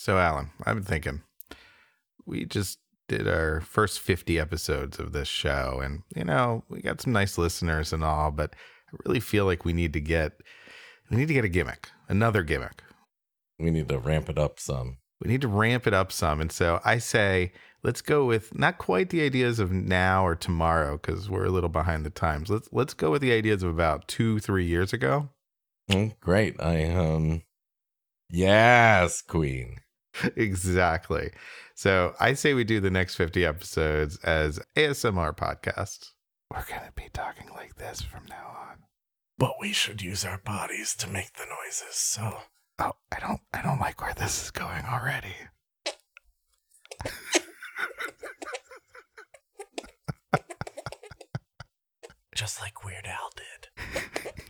So, Alan, I've been thinking. We just did our first 50 episodes of this show, and, you know, we got some nice listeners and all, but I really feel like we need to get. We need to get a gimmick, another gimmick. We need to ramp it up some. We need to ramp it up some. And so I say, let's go with not quite the ideas of now or tomorrow because we're a little behind the times. Let's let's go with the ideas of about two, three years ago. Mm, great. I um Yes, Queen. Exactly. So I say we do the next 50 episodes as ASMR podcasts. We're gonna be talking like this from now on. But we should use our bodies to make the noises, so Oh, I don't I don't like where this is going already. just like Weird Al did.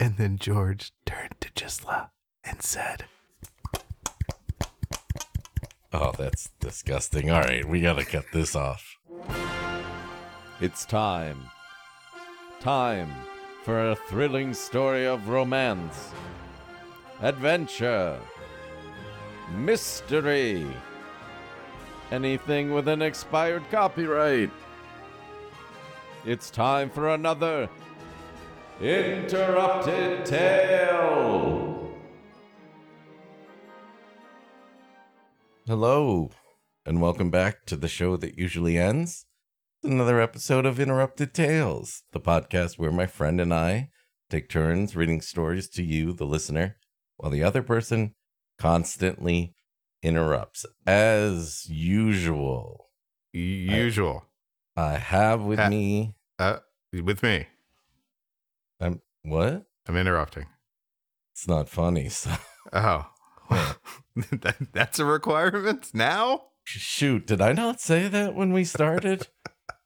And then George turned to Gisla and said, Oh, that's disgusting. All right, we gotta cut this off. It's time. Time for a thrilling story of romance, adventure, mystery, anything with an expired copyright. It's time for another Interrupted Tale. Hello, and welcome back to the show that usually ends. Another episode of Interrupted Tales, the podcast where my friend and I take turns reading stories to you, the listener, while the other person constantly interrupts. As usual, usual. I have with me. Uh, with me. I'm what? I'm interrupting. It's not funny. So Oh. that, that's a requirement now? shoot, did I not say that when we started?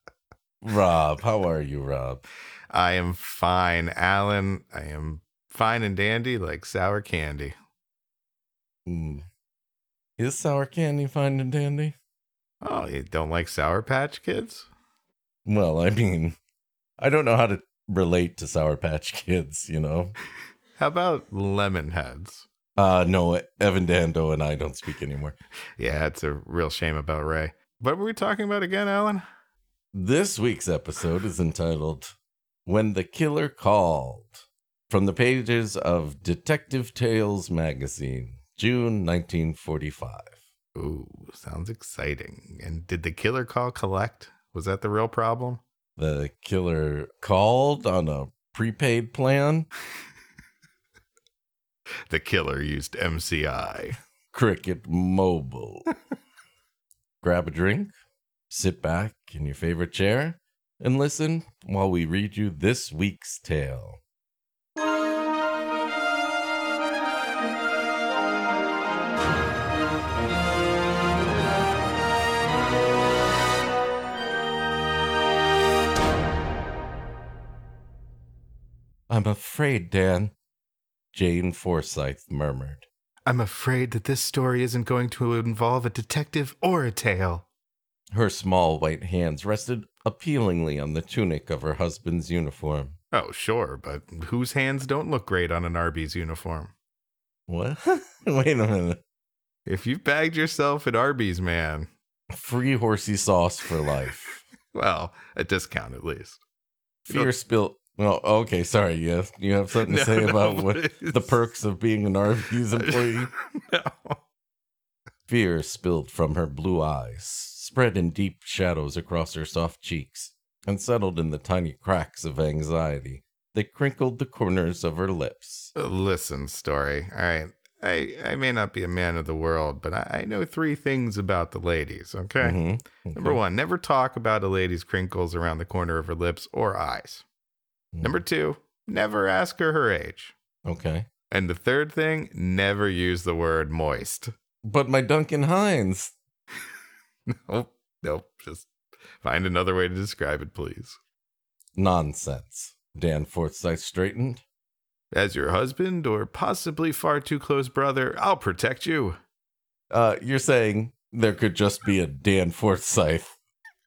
Rob, how are you, Rob? I am fine. Alan, I am fine and dandy like sour candy. Mm. Is sour candy fine and dandy? Oh, you don't like Sour Patch Kids? Well, I mean, I don't know how to relate to Sour Patch Kids, you know? How about Lemonheads? Uh no, Evan Dando and I don't speak anymore. Yeah, it's a real shame about Ray. What were we talking about again, Alan? This week's episode is entitled When the Killer Called from the pages of Detective Tales magazine, June 1945. Ooh, sounds exciting. And did the killer call collect? Was that the real problem? The killer called on a prepaid plan. The killer used MCI. Cricket Mobile. Grab a drink, sit back in your favorite chair, and listen while we read you this week's tale. I'm afraid, Dan, Jane Forsyth murmured. I'm afraid that this story isn't going to involve a detective or a tale. Her small white hands rested appealingly on the tunic of her husband's uniform. Oh, sure, but whose hands don't look great on an Arby's uniform? What? Wait a minute. If you've bagged yourself at Arby's, man, Free horsey sauce for life. well, a discount at least. Fear spilt. Oh, okay. Sorry. Yes, you have something to No, say no, about what the perks of being an Arby's employee. no. Fear spilled from her blue eyes, spread in deep shadows across her soft cheeks, and settled in the tiny cracks of anxiety that crinkled the corners of her lips. Uh, Listen, story. All right. I, I may not be a man of the world, but I, I know three things about the ladies, okay? Mhm. Number one, never talk about a lady's crinkles around the corner of her lips or eyes. Number two, never ask her her age. Okay. And the third thing, never use the word moist. But my Duncan Hines. Nope, nope. Just find another way to describe it, please. Nonsense. Dan Forsythe straightened. As your husband or possibly far too close brother, I'll protect you. Uh, you're saying there could just be a Dan Forsythe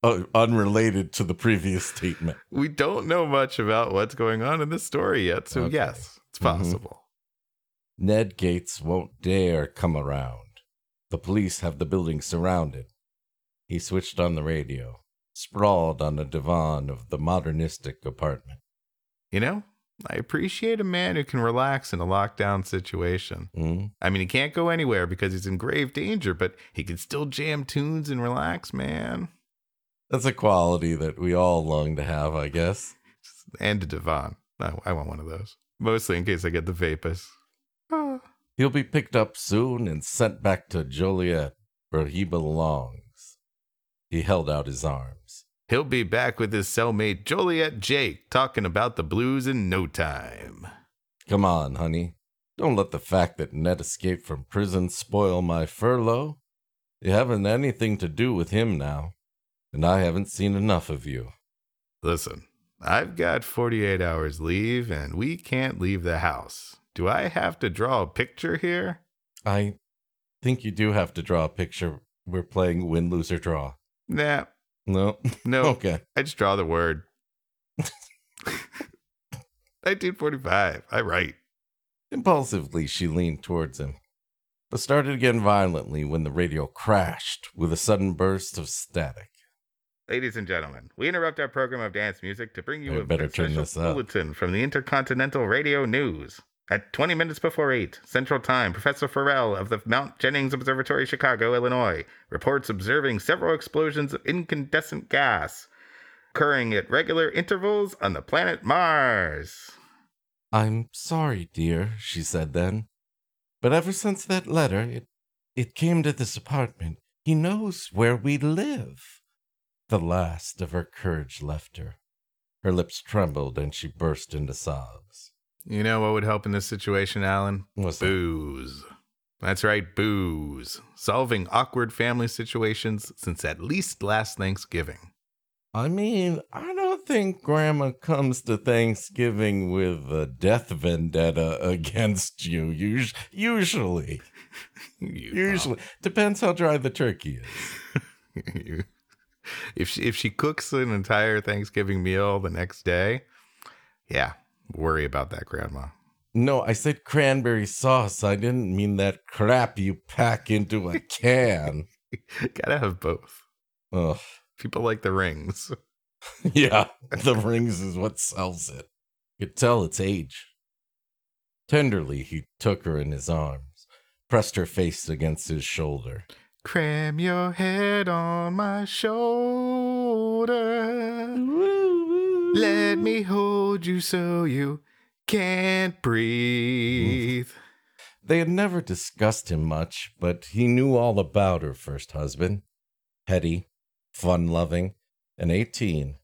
uh, unrelated to the previous statement. We don't know much about what's going on in this story yet, so Okay. yes, it's Mhm. possible. Ned Gates won't dare come around. The police have the building surrounded. He switched on the radio, sprawled on the divan of the modernistic apartment. You know, I appreciate a man who can relax in a lockdown situation. Hmm? I mean, he can't go anywhere because he's in grave danger, but he can still jam tunes and relax, man. That's a quality that we all long to have, I guess. And a divan. No, I want one of those. Mostly in case I get the vapors. Ah. He'll be picked up soon and sent back to Joliet, where he belongs. He held out his arms. He'll be back with his cellmate Joliet Jake talking about the blues in no time. Come on, honey. Don't let the fact that Ned escaped from prison spoil my furlough. You haven't anything to do with him now, and I haven't seen enough of you. Listen, I've got 48 hours leave and we can't leave the house. Do I have to draw a picture here? I think you do have to draw a picture. We're playing win, lose, or draw. Nah, No? no. okay. I just draw the word. 1945. I write. Impulsively, she leaned towards him, but started again violently when the radio crashed with a sudden burst of static. Ladies and gentlemen, we interrupt our program of dance music to bring you I a better turn special this up. bulletin from the Intercontinental Radio News. At 20 minutes before 8 Central Time, Professor Farrell of the Mount Jennings Observatory, Chicago, Illinois, reports observing several explosions of incandescent gas occurring at regular intervals on the planet Mars. I'm sorry, dear, she said then. But ever since that letter, it, it came to this apartment. He knows where we live. The last of her courage left her. Her lips trembled and she burst into sobs. You know what would help in this situation, Alan? What's that? Booze. That's right, booze. Solving awkward family situations since at least last Thanksgiving. I mean, I don't think Grandma comes to Thanksgiving with a death vendetta against you. Us- usually, You usually depends how dry the turkey is. If she if she cooks an entire Thanksgiving meal the next day, yeah, worry about that grandma. No, I said cranberry sauce. I didn't mean that crap you pack into a can. Gotta have both. Ugh. People like the rings. Yeah, the rings is what sells it. You could tell its age. Tenderly, he took her in his arms, pressed her face against his shoulder. Cram your head on my shoulder. Let me hold you so you can't breathe. They had never discussed him much, but he knew all about her first husband. Heady, fun loving, and 18.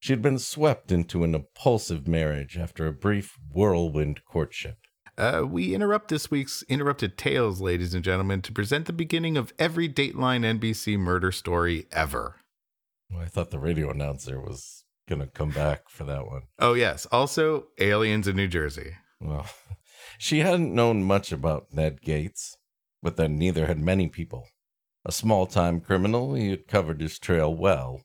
She had been swept into an impulsive marriage after a brief whirlwind courtship. Uh, we interrupt this week's Interrupted Tales, ladies and gentlemen, to present the beginning of every Dateline NBC murder story ever. I thought the radio announcer was going to come back for that one. Oh, yes. Also, Aliens in New Jersey. Well, she hadn't known much about Ned Gates, but then neither had many people. A small time criminal, he had covered his trail well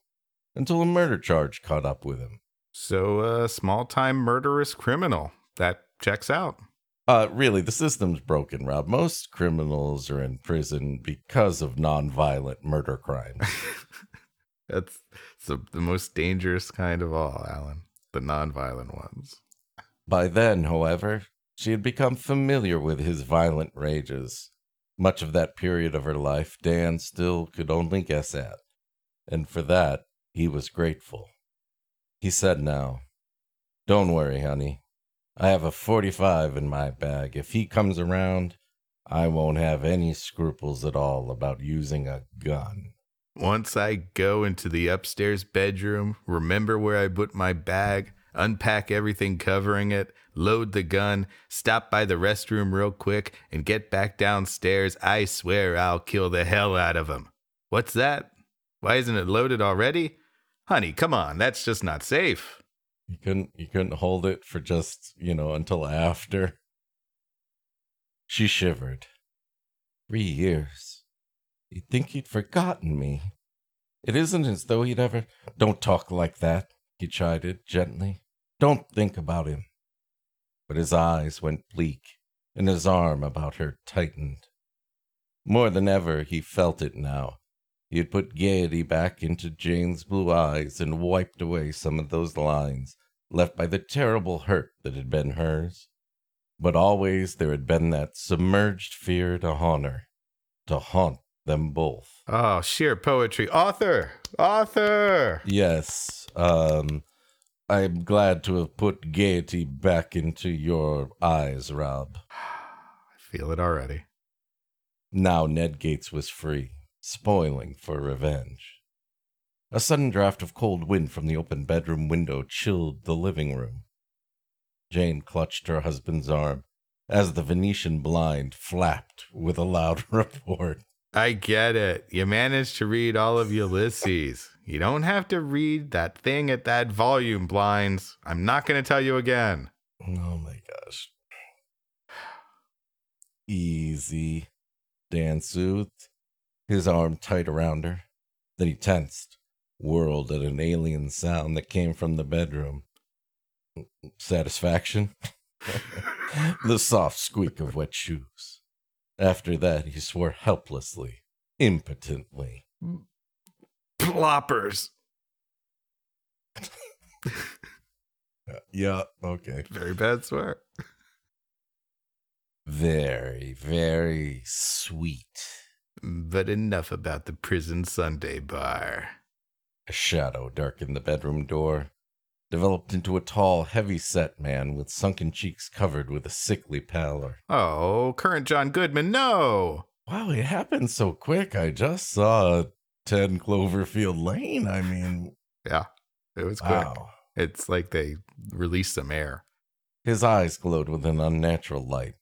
until a murder charge caught up with him. So, a small time murderous criminal. That checks out. Uh, really, the system's broken, Rob. Most criminals are in prison because of nonviolent murder crimes. That's the, the most dangerous kind of all, Alan. The nonviolent ones. By then, however, she had become familiar with his violent rages. Much of that period of her life Dan still could only guess at, and for that he was grateful. He said now, Don't worry, honey. I have a 45 in my bag. If he comes around, I won't have any scruples at all about using a gun. Once I go into the upstairs bedroom, remember where I put my bag, unpack everything covering it, load the gun, stop by the restroom real quick, and get back downstairs, I swear I'll kill the hell out of him. What's that? Why isn't it loaded already? Honey, come on, that's just not safe. You couldn't you couldn't hold it for just, you know, until after. She shivered. Three years. You'd think he'd forgotten me. It isn't as though he'd ever don't talk like that, he chided gently. Don't think about him. But his eyes went bleak, and his arm about her tightened. More than ever, he felt it now. He had put gaiety back into Jane's blue eyes and wiped away some of those lines left by the terrible hurt that had been hers. But always there had been that submerged fear to haunt her, to haunt them both. Oh, sheer poetry. Author! Author! Yes, um, I'm glad to have put gaiety back into your eyes, Rob. I feel it already. Now Ned Gates was free, spoiling for revenge. A sudden draft of cold wind from the open bedroom window chilled the living room. Jane clutched her husband's arm as the Venetian blind flapped with a loud report. I get it. You managed to read all of Ulysses. You don't have to read that thing at that volume, blinds. I'm not going to tell you again. Oh my gosh. Easy. Dan soothed, his arm tight around her. Then he tensed, whirled at an alien sound that came from the bedroom. Satisfaction? the soft squeak of wet shoes. After that, he swore helplessly, impotently. Ploppers. Yeah, okay. Very bad swear. Very, very sweet. But enough about the prison Sunday bar. A shadow darkened the bedroom door, developed into a tall, heavy set man with sunken cheeks covered with a sickly pallor. Oh, current John Goodman, no. Wow, it happened so quick. I just saw 10 Cloverfield Lane. I mean, Yeah, it was quick. wow. It's like they released some air. His eyes glowed with an unnatural light.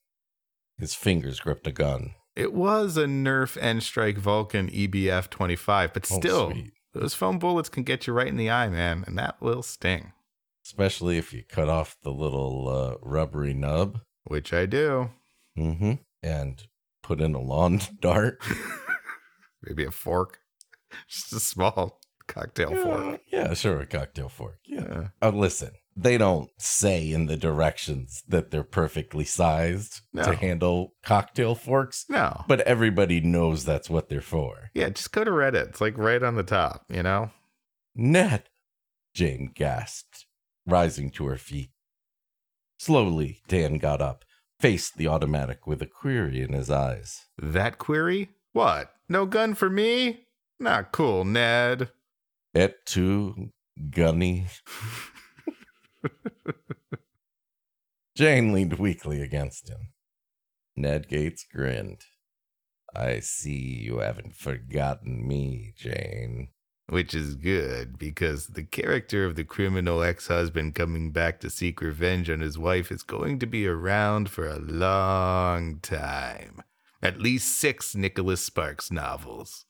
His fingers gripped a gun. It was a Nerf N Strike Vulcan EBF 25, but Oh, still, sweet. those foam bullets can get you right in the eye, man, and that will sting, Especially if you cut off the little uh, rubbery nub. which I do. Mm-hmm. And put in a lawn dart. Maybe a fork, just a small cocktail fork. Yeah, sure, a cocktail fork. Yeah. Yeah. Oh, listen, they don't say in the directions that they're perfectly sized No. to handle cocktail forks, No. but everybody knows that's what they're for. Yeah, just go to Reddit. It's like right on the top, you know? Ned, Jane gasped, rising to her feet. Slowly, Dan got up, faced the automatic with a query in his eyes. That query? What? No gun for me? Not cool, Ned. Et tu, Gunny? Jane leaned weakly against him. Ned Gates grinned. I see you haven't forgotten me, Jane. Which is good because the character of the criminal ex husband coming back to seek revenge on his wife is going to be around for a long time. At least six Nicholas Sparks novels.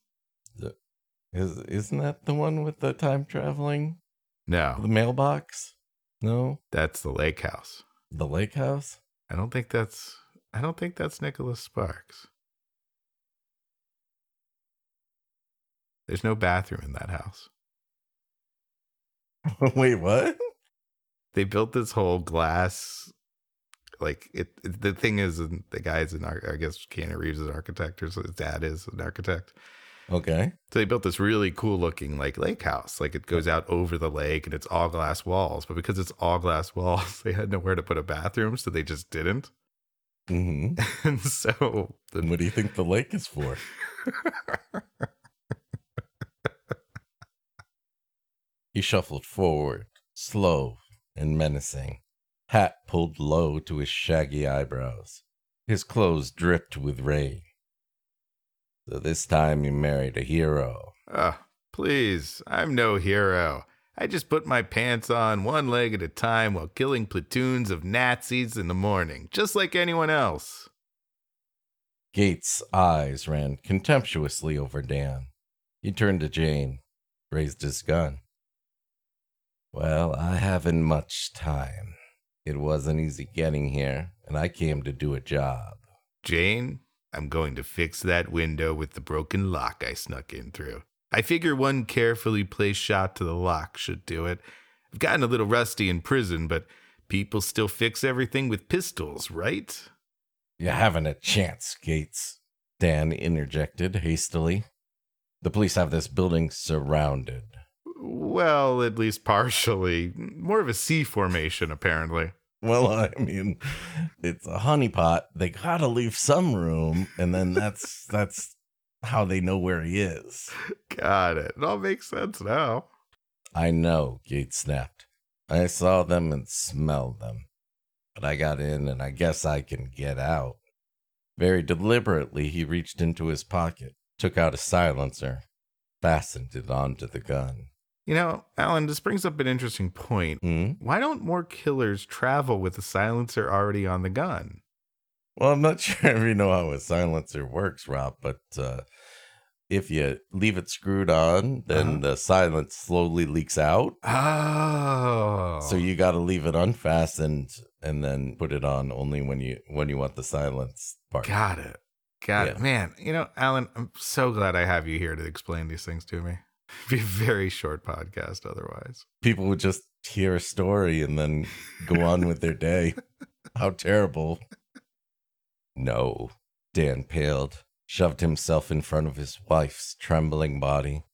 Is isn't that the one with the time traveling? No. The mailbox? No? that's the lake house. The lake house? I don't think that's I don't think that's Nicholas Sparks. There's no bathroom in that house. Wait, what? They built this whole glass like it, it- the thing is the guy's an I guess Keanu Reeves is an architect or so his dad is an architect. Okay. So they built this really cool looking like lake house. Like it goes out over the lake and it's all glass walls. But because it's all glass walls, they had nowhere to put a bathroom, so they just didn't. Mm-hmm. And so the What do you think the lake is for? He shuffled forward, slow and menacing, hat pulled low to his shaggy eyebrows. His clothes dripped with rain. So this time you married a hero. Ah, please, I'm no hero. I just put my pants on one leg at a time while killing platoons of Nazis in the morning, just like anyone else. Gates' eyes ran contemptuously over Dan. He turned to Jane, raised his gun. Well, I haven't much time. It wasn't easy getting here, and I came to do a job. Jane, I'm going to fix that window with the broken lock I snuck in through. I figure one carefully placed shot to the lock should do it. I've gotten a little rusty in prison, but people still fix everything with pistols, right? You haven't a chance, Gates, Dan interjected hastily. The police have this building surrounded. Well, at least partially. More of a C formation, apparently. Well, I mean, it's a honeypot. They gotta leave some room, and then that's that's how they know where he is. Got it. It all makes sense now. I know, Gates snapped. I saw them and smelled them. But I got in, and I guess I can get out. Very deliberately, he reached into his pocket, took out a silencer, fastened it onto the gun. You know, Alan, this brings up an interesting point. Hmm? Why don't more killers travel with a silencer already on the gun? Well, I'm not sure if you know how a silencer works, Rob, but uh, if you leave it screwed on, then Uh-huh. the silence slowly leaks out. Oh. So you got to leave it unfastened and then put it on only when you when you want the silence part. Got it. Got it. Man, you know, Alan, I'm so glad I have you here to explain these things to me. Be a very short podcast otherwise. People would just hear a story and then go on with their day. How terrible. No. Dan paled, shoved himself in front of his wife's trembling body.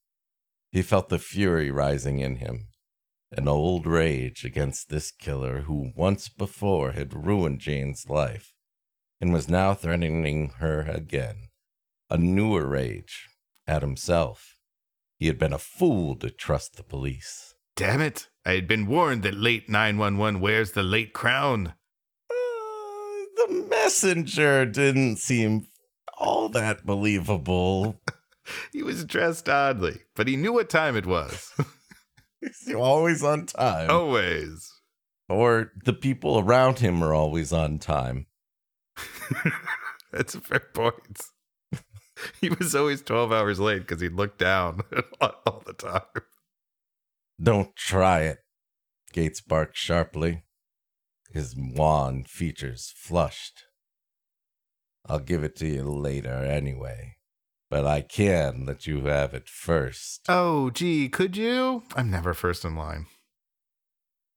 He felt the fury rising in him, an old rage against this killer who once before had ruined Jane's life and was now threatening her again. A newer rage at himself. He had been a fool to trust the police. Damn it. I had been warned that late 911 wears the late crown. Uh, the messenger didn't seem all that believable. He was dressed oddly, but he knew what time it was. He's always on time. Always. Or the people around him are always on time. That's a fair point. he was always 12 hours late because he'd look down all the time. Don't try it, Gates barked sharply, his wan features flushed. I'll give it to you later anyway, but I can let you have it first. Oh, gee, could you? I'm never first in line.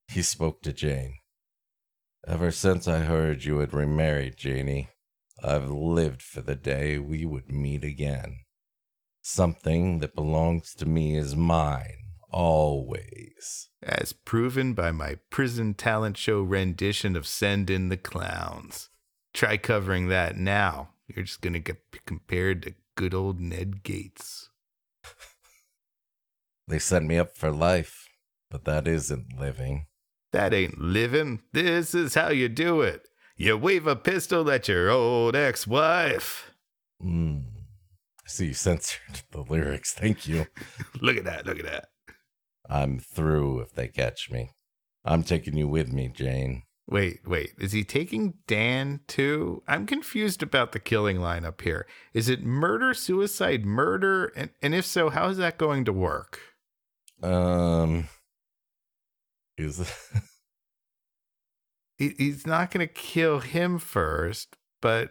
He spoke to Jane. Ever since I heard you had remarried, Janie, I've lived for the day we would meet again. Something that belongs to me is mine, always. As proven by my prison talent show rendition of Send in the Clowns. Try covering that now. You're just going to get compared to good old Ned Gates. They set me up for life, but that isn't living. That ain't living. This is how you do it. You wave a pistol at your old ex wife. Hmm. I see you censored the lyrics. Thank you. Look at that. Look at that. I'm through if they catch me. I'm taking you with me, Jane. Wait, wait. Is he taking Dan too? I'm confused about the killing lineup here. Is it murder, suicide, murder? And, and if so, how is that going to work? Um, is He, he's not going to kill him first, but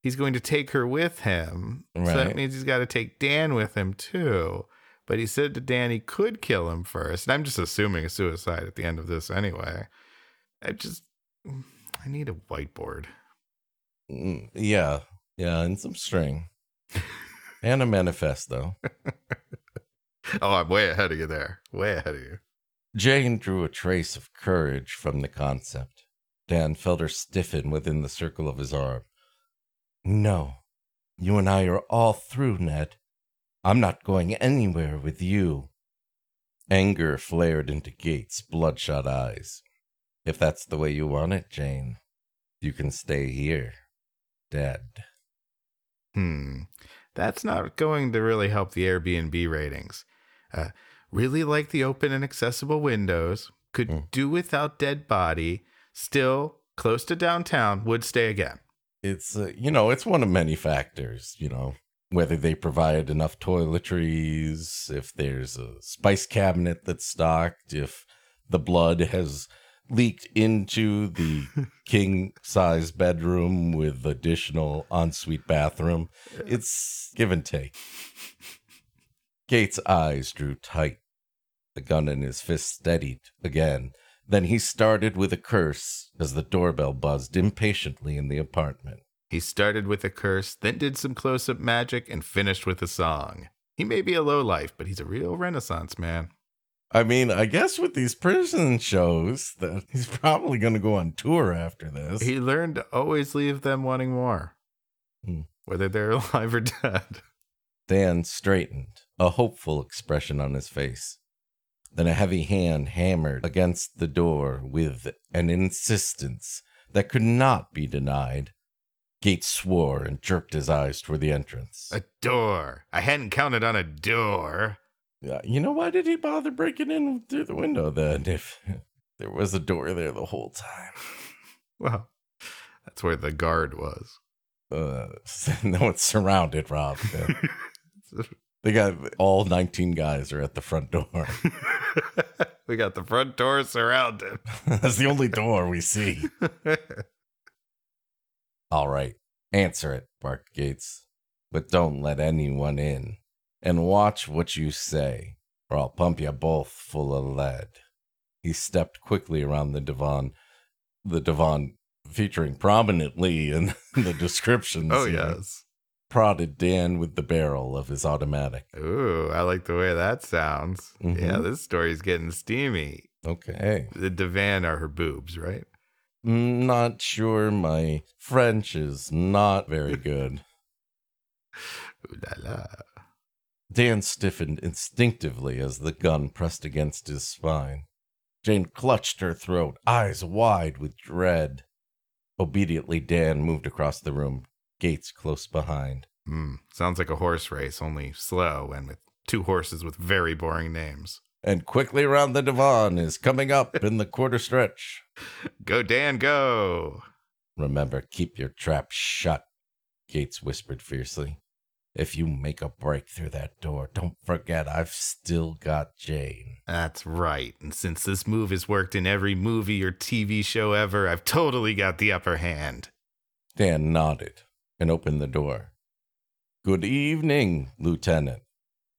he's going to take her with him. So that means he's got to take Dan with him too. But he said to Dan he could kill him first. And I'm just assuming a suicide at the end of this anyway. I just, I need a whiteboard. Mm, yeah, yeah, and some string and a manifesto. Oh, I'm way ahead of you there. Way ahead of you. Jane drew a trace of courage from the concept. Dan felt her stiffen within the circle of his arm. No, you and I are all through, Ned. I'm not going anywhere with you. Anger flared into Gates' bloodshot eyes. If that's the way you want it, Jane, you can stay here, dead. Hmm. That's not going to really help the Airbnb ratings. Uh, really like the open and accessible windows. Could Hmm. do without dead body. Still close to downtown. Would stay again. It's, uh, you know, it's one of many factors, you know, whether they provide enough toiletries, if there's a spice cabinet that's stocked, if the blood has leaked into the king size bedroom with additional ensuite bathroom. It's give and take. Gates' eyes drew tight. The gun in his fist steadied again. Then he started with a curse as the doorbell buzzed impatiently in the apartment. He started with a curse, then did some close up magic, and finished with a song. He may be a lowlife, but he's a real renaissance man. I mean, I guess with these prison shows, that he's probably going to go on tour after this. He learned to always leave them wanting more, Hmm. whether they're alive or dead. Dan straightened, a hopeful expression on his face. Then a heavy hand hammered against the door with an insistence that could not be denied. Gates swore and jerked his eyes toward the entrance. A door. I hadn't counted on a door. You know, why did he bother breaking in through the window then if there was a door there the whole time? Well, that's where the guard was. Uh, no, it's surrounded, Rob. They got all 19 guys are at the front door. we got the front door surrounded. That's the only door we see. All right, answer it, barked Gates. But don't let anyone in. And watch what you say, or I'll pump you both full of lead. He stepped quickly around the divan, the divan featuring prominently in the descriptions. oh, here, yes. Prodded Dan with the barrel of his automatic. Ooh, I like the way that sounds. Mhm. Yeah, this story's getting steamy. Okay. The divan are her boobs, right? Not sure my French is not very good. Ooh la la. Dan stiffened instinctively as the gun pressed against his spine. Jane clutched her throat, eyes wide with dread. Obediently, Dan moved across the room, Gates close behind. Hmm. Sounds like a horse race, only slow and with two horses with very boring names. And quickly around the divan is coming up in the quarter stretch. Go, Dan, go. Remember, keep your trap shut, Gates whispered fiercely. If you make a break through that door, don't forget I've still got Jane. That's right. And since this move has worked in every movie or TV show ever, I've totally got the upper hand. Dan nodded and opened the door. Good evening, Lieutenant,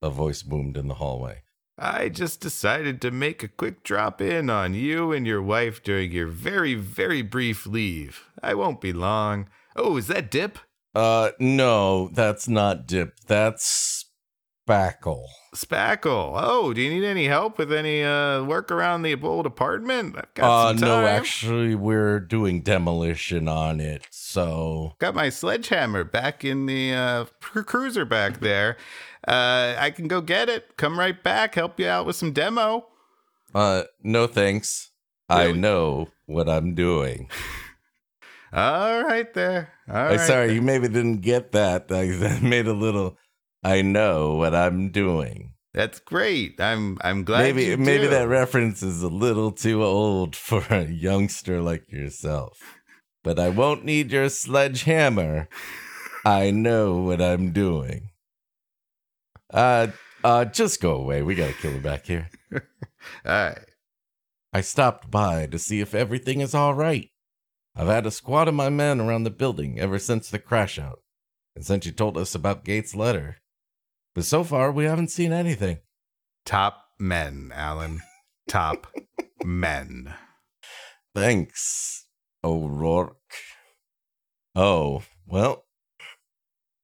a voice boomed in the hallway. I just decided to make a quick drop in on you and your wife during your very, very brief leave. I won't be long. Oh, is that Dip? Uh, no, that's not Dip. That's Spackle. Spackle. Oh, do you need any help with any uh, work around the old apartment? I've got Uh, some time. no, actually, we're doing demolition on it, so. Got my sledgehammer back in the uh, cruiser back there. Uh, I can go get it. Come right back. Help you out with some demo. Uh, no thanks. I know what I'm doing. All right, there. All right sorry, there. you maybe didn't get that. I made a little. I know what I'm doing. That's great. I'm I'm glad. maybe you maybe do. that reference is a little too old for a youngster like yourself. But I won't need your sledgehammer. I know what I'm doing. Uh uh just go away. We got a killer back here. All right. I stopped by to see if everything is all right. I've had a squad of my men around the building ever since the crash out, and since you told us about Gates' letter. But so far, we haven't seen anything. Top men, Alan. Top men. Thanks, O'Rourke. Oh, well,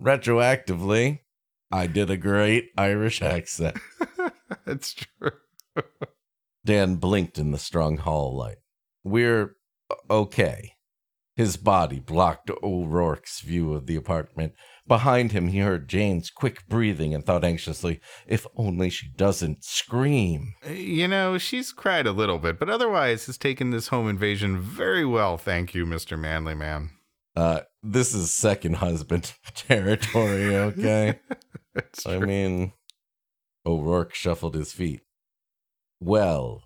retroactively, I did a great Irish accent. That's true. Dan blinked in the strong hall light. We're okay. His body blocked O'Rourke's view of the apartment. Behind him, he heard Jane's quick breathing and thought anxiously, if only she doesn't scream. You know, she's cried a little bit, but otherwise has taken this home invasion very well. Thank you, Mr. Manly Man. Uh, this is second husband territory, okay? I mean, O'Rourke shuffled his feet. Well,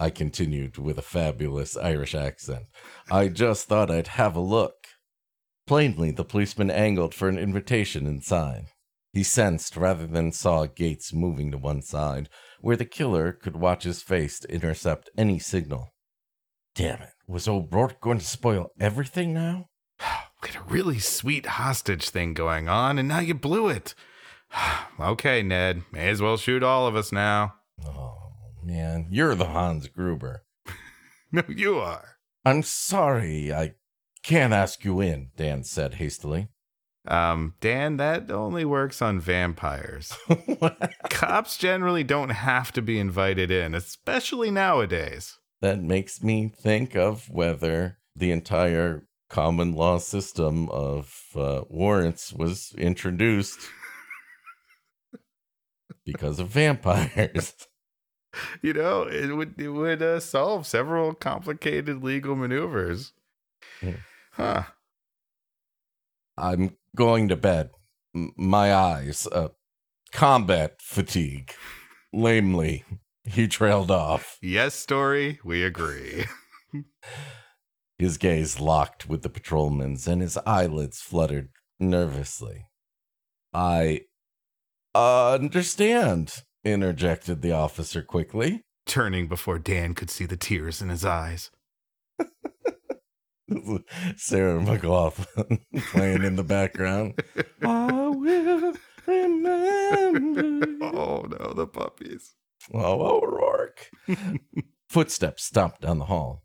I continued with a fabulous Irish accent, I just thought I'd have a look. Plainly, the policeman angled for an invitation inside. He sensed rather than saw Gates moving to one side, where the killer could watch his face to intercept any signal. Damn it, was O'Rourke going to spoil everything now? We had a really sweet hostage thing going on, and now you blew it. okay, Ned. May as well shoot all of us now. Oh, man, you're the Hans Gruber. No, you are. I'm sorry. I can't ask you in, Dan said hastily. Um, Dan, that only works on vampires. Cops generally don't have to be invited in, especially nowadays. that makes me think of whether the entire common law system of uh, warrants was introduced because of vampires. You know, it would it would uh, solve several complicated legal maneuvers. Hmm. Huh. I'm going to bed. M- my eyes, uh, combat fatigue. Lamely, he trailed off. Yes, story, we agree. His gaze locked with the patrolman's, and his eyelids fluttered nervously. I understand, interjected the officer quickly. Turning before Dan could see the tears in his eyes. Sarah McLachlan playing in the background. I will remember. Oh no, the puppies. Oh, O'Rourke. Footsteps stopped down the hall.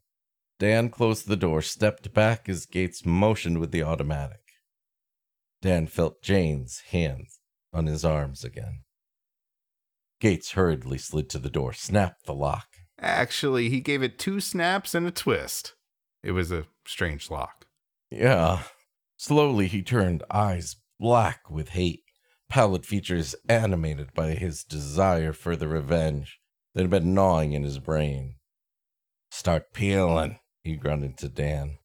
Dan closed the door, stepped back as Gates motioned with the automatic. Dan felt Jane's hands on his arms again. Gates hurriedly slid to the door, snapped the lock. Actually, he gave it two snaps and a twist. It was a strange lock. Yeah. Slowly he turned, eyes black with hate, pallid features animated by his desire for the revenge that had been gnawing in his brain. Start peeling, he grunted to Dan.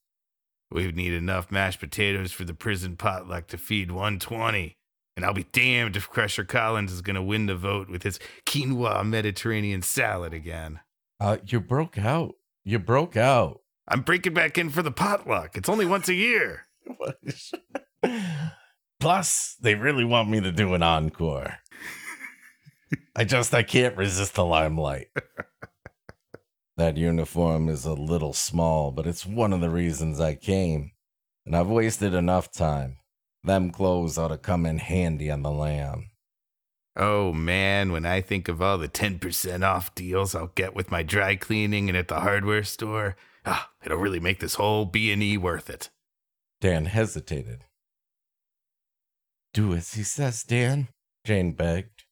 We need enough mashed potatoes for the prison potluck to feed 120. And I'll be damned if Crusher Collins is going to win the vote with his quinoa Mediterranean salad again. Uh, you broke out. You broke out. I'm breaking back in for the potluck. It's only once a year. Plus, they really want me to do an encore. I just I can't resist the limelight. that uniform is a little small, but it's one of the reasons I came. And I've wasted enough time. Them clothes ought to come in handy on the lam. Oh man, when I think of all the 10% off deals I'll get with my dry cleaning and at the hardware store, ah, it'll really make this whole B&E worth it. Dan hesitated. Do as he says, Dan, Jane begged.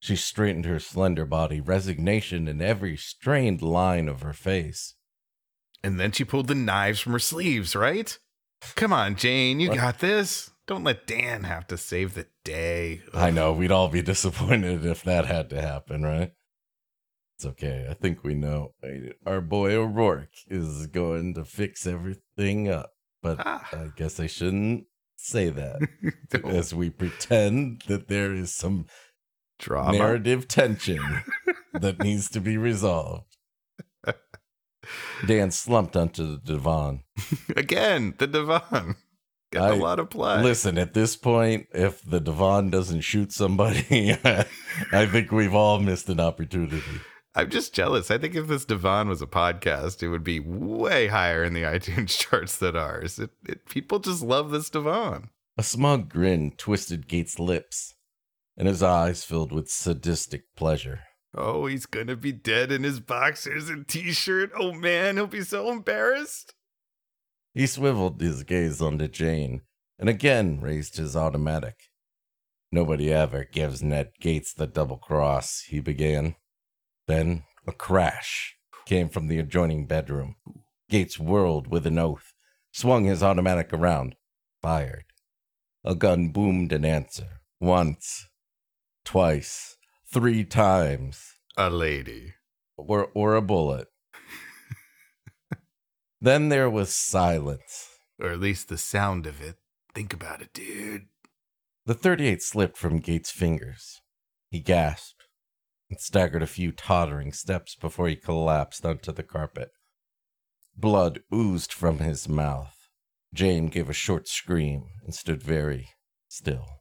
She straightened her slender body, resignation in every strained line of her face. And then she pulled the knives from her sleeves, right? Come on, Jane, you got this. Don't let Dan have to save the day. I know, we'd all be disappointed if that had to happen, right? It's okay. I think we know. Our boy O'Rourke is going to fix everything up. But Ah. I guess I shouldn't say that as we pretend that there is some drama. narrative tension that needs to be resolved. Dan slumped onto the divan. Again, the divan. Got a I- lot of play. Listen, at this point, if the divan doesn't shoot somebody, I think we've all missed an opportunity. I'm just jealous. I think if this divan was a podcast, it would be way higher in the iTunes charts than ours. It, it, people just love this divan. A smug grin twisted Gates' lips, and his eyes filled with sadistic pleasure. Oh, he's gonna be dead in his boxers and t-shirt. Oh man, he'll be so embarrassed. He swiveled his gaze onto Jane and again raised his automatic. Nobody ever gives Ned Gates the double cross, he began. Then a crash came from the adjoining bedroom. Gates whirled with an oath, swung his automatic around, fired. A gun boomed in answer. Once, twice, three times, A lady. or, or a bullet. then there was silence. Or at least the sound of it. Think about it, dude. The 38 slipped from Gates' fingers. He gasped and staggered a few tottering steps before he collapsed onto the carpet. Blood oozed from his mouth. Jane gave a short scream and stood very still.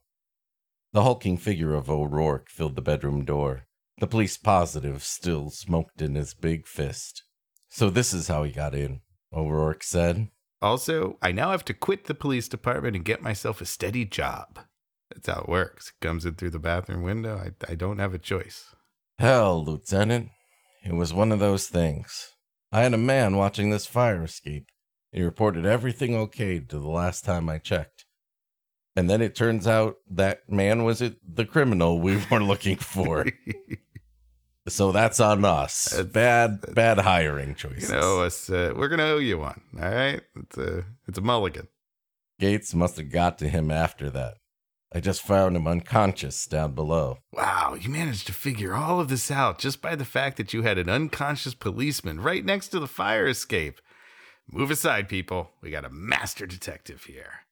The hulking figure of O'Rourke filled the bedroom door. The police positive still smoked in his big fist. So this is how he got in, O'Rourke said. Also, I now have to quit the police department and get myself a steady job. That's how it works. Comes in through the bathroom window. I, I don't have a choice. Hell, Lieutenant, it was one of those things. I had a man watching this fire escape. He reported everything okay to the last time I checked. And then it turns out that man was it the criminal we were looking for. so that's on us. Bad, bad hiring choices. you know, us, uh, we're gonna owe you one. All right, it's a it's a mulligan. Gates must have got to him after that. I just found him unconscious down below. Wow, you managed to figure all of this out just by the fact that you had an unconscious policeman right next to the fire escape. Move aside, people. We got a master detective here.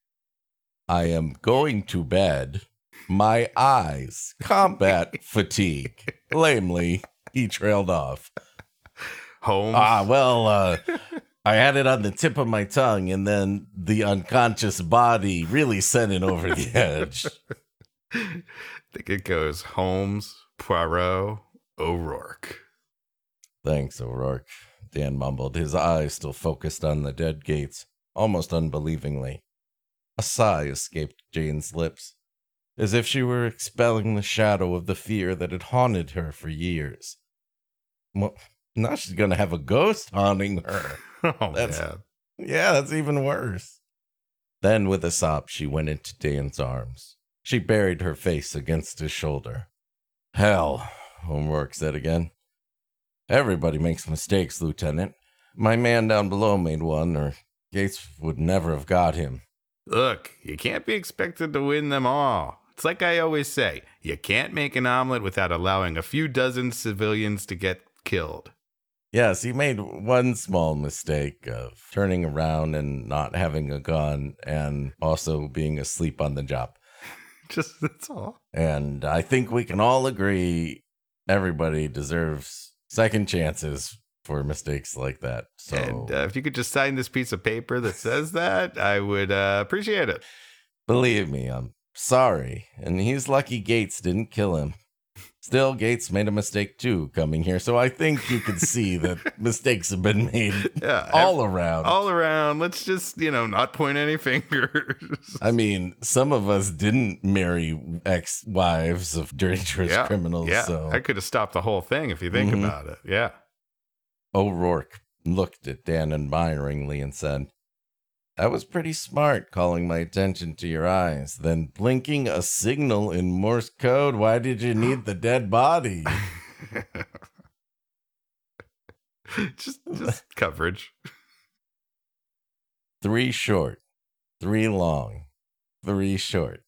I am going to bed. My eyes, combat fatigue. Lamely, he trailed off. Holmes. Ah, well, uh, I had it on the tip of my tongue, and then the unconscious body really sent it over the edge. I think it goes Holmes, Poirot, O'Rourke. Thanks, O'Rourke. Dan mumbled, his eyes still focused on the dead gates, almost unbelievingly. A sigh escaped Jane's lips, as if she were expelling the shadow of the fear that had haunted her for years. Well, now she's gonna have a ghost haunting her. Oh, That's- man. Yeah, that's even worse. Then, with a sob, she went into Dan's arms. She buried her face against his shoulder. Hell, O'Rourke said again. Everybody makes mistakes, Lieutenant. My man down below made one, or Gates would never have got him. Look, you can't be expected to win them all. It's like I always say you can't make an omelet without allowing a few dozen civilians to get killed. Yes, he made one small mistake of turning around and not having a gun and also being asleep on the job. Just that's all. And I think we can all agree everybody deserves second chances for mistakes like that. So And uh, if you could just sign this piece of paper that says that, I would uh, appreciate it. believe me, I'm sorry. And he's lucky Gates didn't kill him. Still, Gates made a mistake too coming here. So I think you can see that mistakes have been made Yeah, all around. all around. Let's just you know not point any fingers. I mean, some of us didn't marry ex wives of dangerous yeah, criminals. Yeah, So I could have stopped the whole thing if you think Mhm. about it. Yeah. O'Rourke looked at Dan admiringly and said, That was pretty smart calling my attention to your eyes, then blinking a signal in Morse code. Why did you need the dead body? just just coverage. Three short, three long, three short.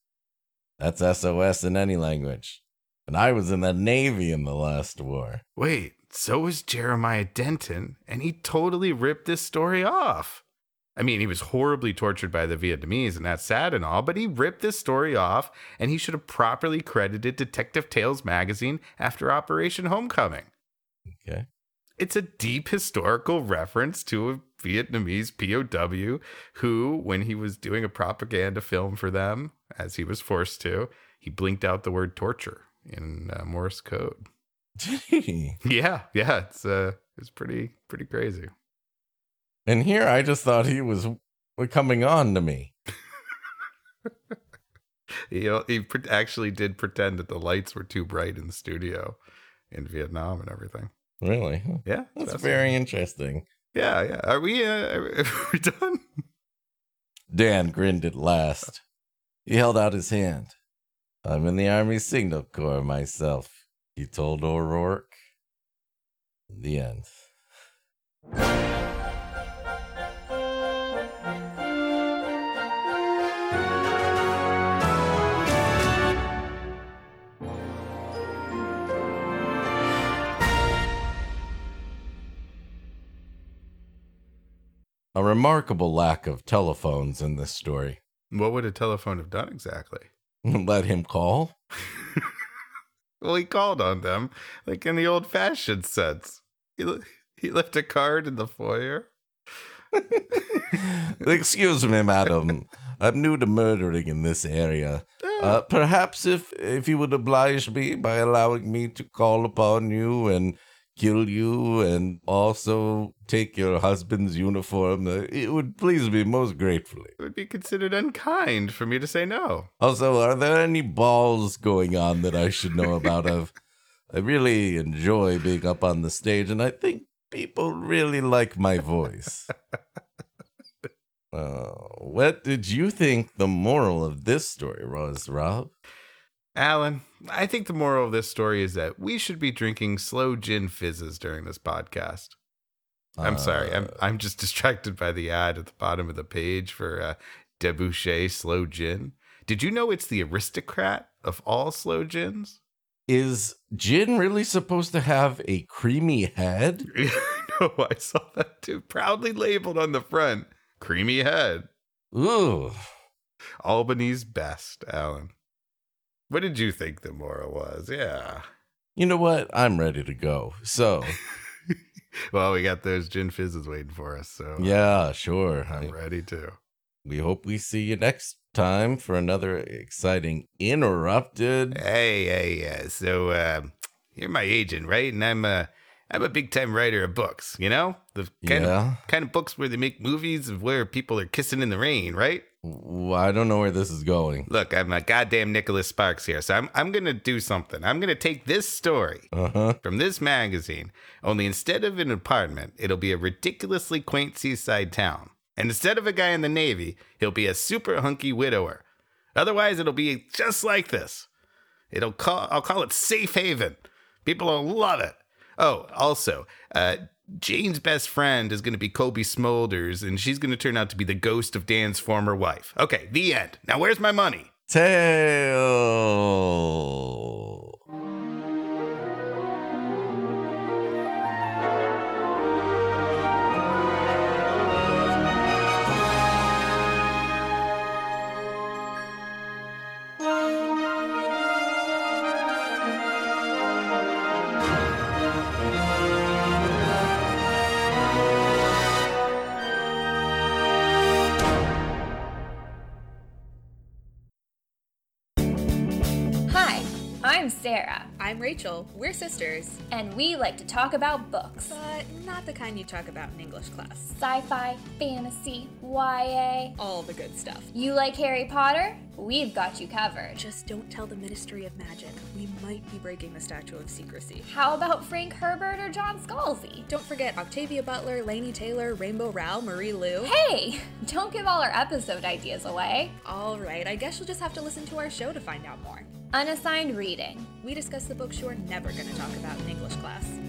That's SOS in any language. And I was in the Navy in the last war. Wait, so was Jeremiah Denton, and he totally ripped this story off. I mean, he was horribly tortured by the Vietnamese, and that's sad and all, but he ripped this story off, and he should have properly credited Detective Tales magazine after Operation Homecoming. Okay. It's a deep historical reference to a Vietnamese POW who, when he was doing a propaganda film for them, as he was forced to, he blinked out the word torture in uh, Morse code. Gee. Yeah, yeah, it's uh, it's pretty pretty crazy. And here I just thought he was coming on to me. He he actually did pretend that the lights were too bright in the studio in Vietnam and everything. Really? Yeah, That's very interesting. Yeah, yeah. Are we uh, are we done? Dan grinned at last. He held out his hand. I'm in the Army Signal Corps myself, he told O'Rourke. The end. A remarkable lack of telephones in this story. What would a telephone have done exactly? Let him call? Well, he called on them, like in the old-fashioned sense. He le- he left a card in the foyer. Excuse me, madam. I'm new to murdering in this area. Uh, perhaps if if you would oblige me by allowing me to call upon you and kill you and also take your husband's uniform, uh, it would please me most gratefully. it would be considered unkind for me to say no. Also, are there any balls going on that I should know about? Of I really enjoy being up on the stage, and I think people really like my voice. Uh, what did you think the moral of this story was, Rob? Alan, I think the moral of this story is that we should be drinking slow gin fizzes during this podcast. I'm sorry, I'm Uh, I'm just distracted by the ad at the bottom of the page for uh, Debouché Slow Gin. Did you know it's the aristocrat of all slow gins? Is gin really supposed to have a creamy head? no, I saw that too. Proudly labeled on the front, creamy head. Ooh. Albany's best, Alan. What did you think the moral was? Yeah. You know what? I'm ready to go. So, Well, we got those gin fizzes waiting for us, so yeah, sure. I'm I- ready to. we hope we see you next time for another exciting interrupted. Hey, hey, uh, so uh, you're my agent, right? And I'm a I'm a big time writer of books. You know the kind Yeah. of kind of books where they make movies of where people are kissing in the rain, right? Well, I don't know where this is going. Look, I'm a goddamn Nicholas Sparks here, so I'm I'm gonna do something. I'm gonna take this story Uh huh. from this magazine. Only instead of an apartment, it'll be a ridiculously quaint seaside town. And instead of a guy in the Navy, he'll be a super hunky widower. Otherwise, it'll be just like this. It'll call I'll call it Safe Haven. People will love it. Oh, also, uh, Jane's best friend is going to be Cobie Smulders, and she's going to turn out to be the ghost of Dan's former wife. Okay, the end. Now, where's my money? Tail. We're sisters, and we like to talk about books but not the kind you talk about in English class. sci fi, fantasy, YA. All the good stuff. You like Harry Potter? We've got you covered. Just don't tell the Ministry of Magic. We might be breaking the Statue of Secrecy. How about Frank Herbert or John Scalzi? Don't forget Octavia Butler, Laini Taylor, Rainbow Rowell, Marie Lu. Hey, don't give all our episode ideas away. All right, I guess you'll just have to listen to our show to find out more. Unassigned reading. We discuss the books you're never going to talk about in English class.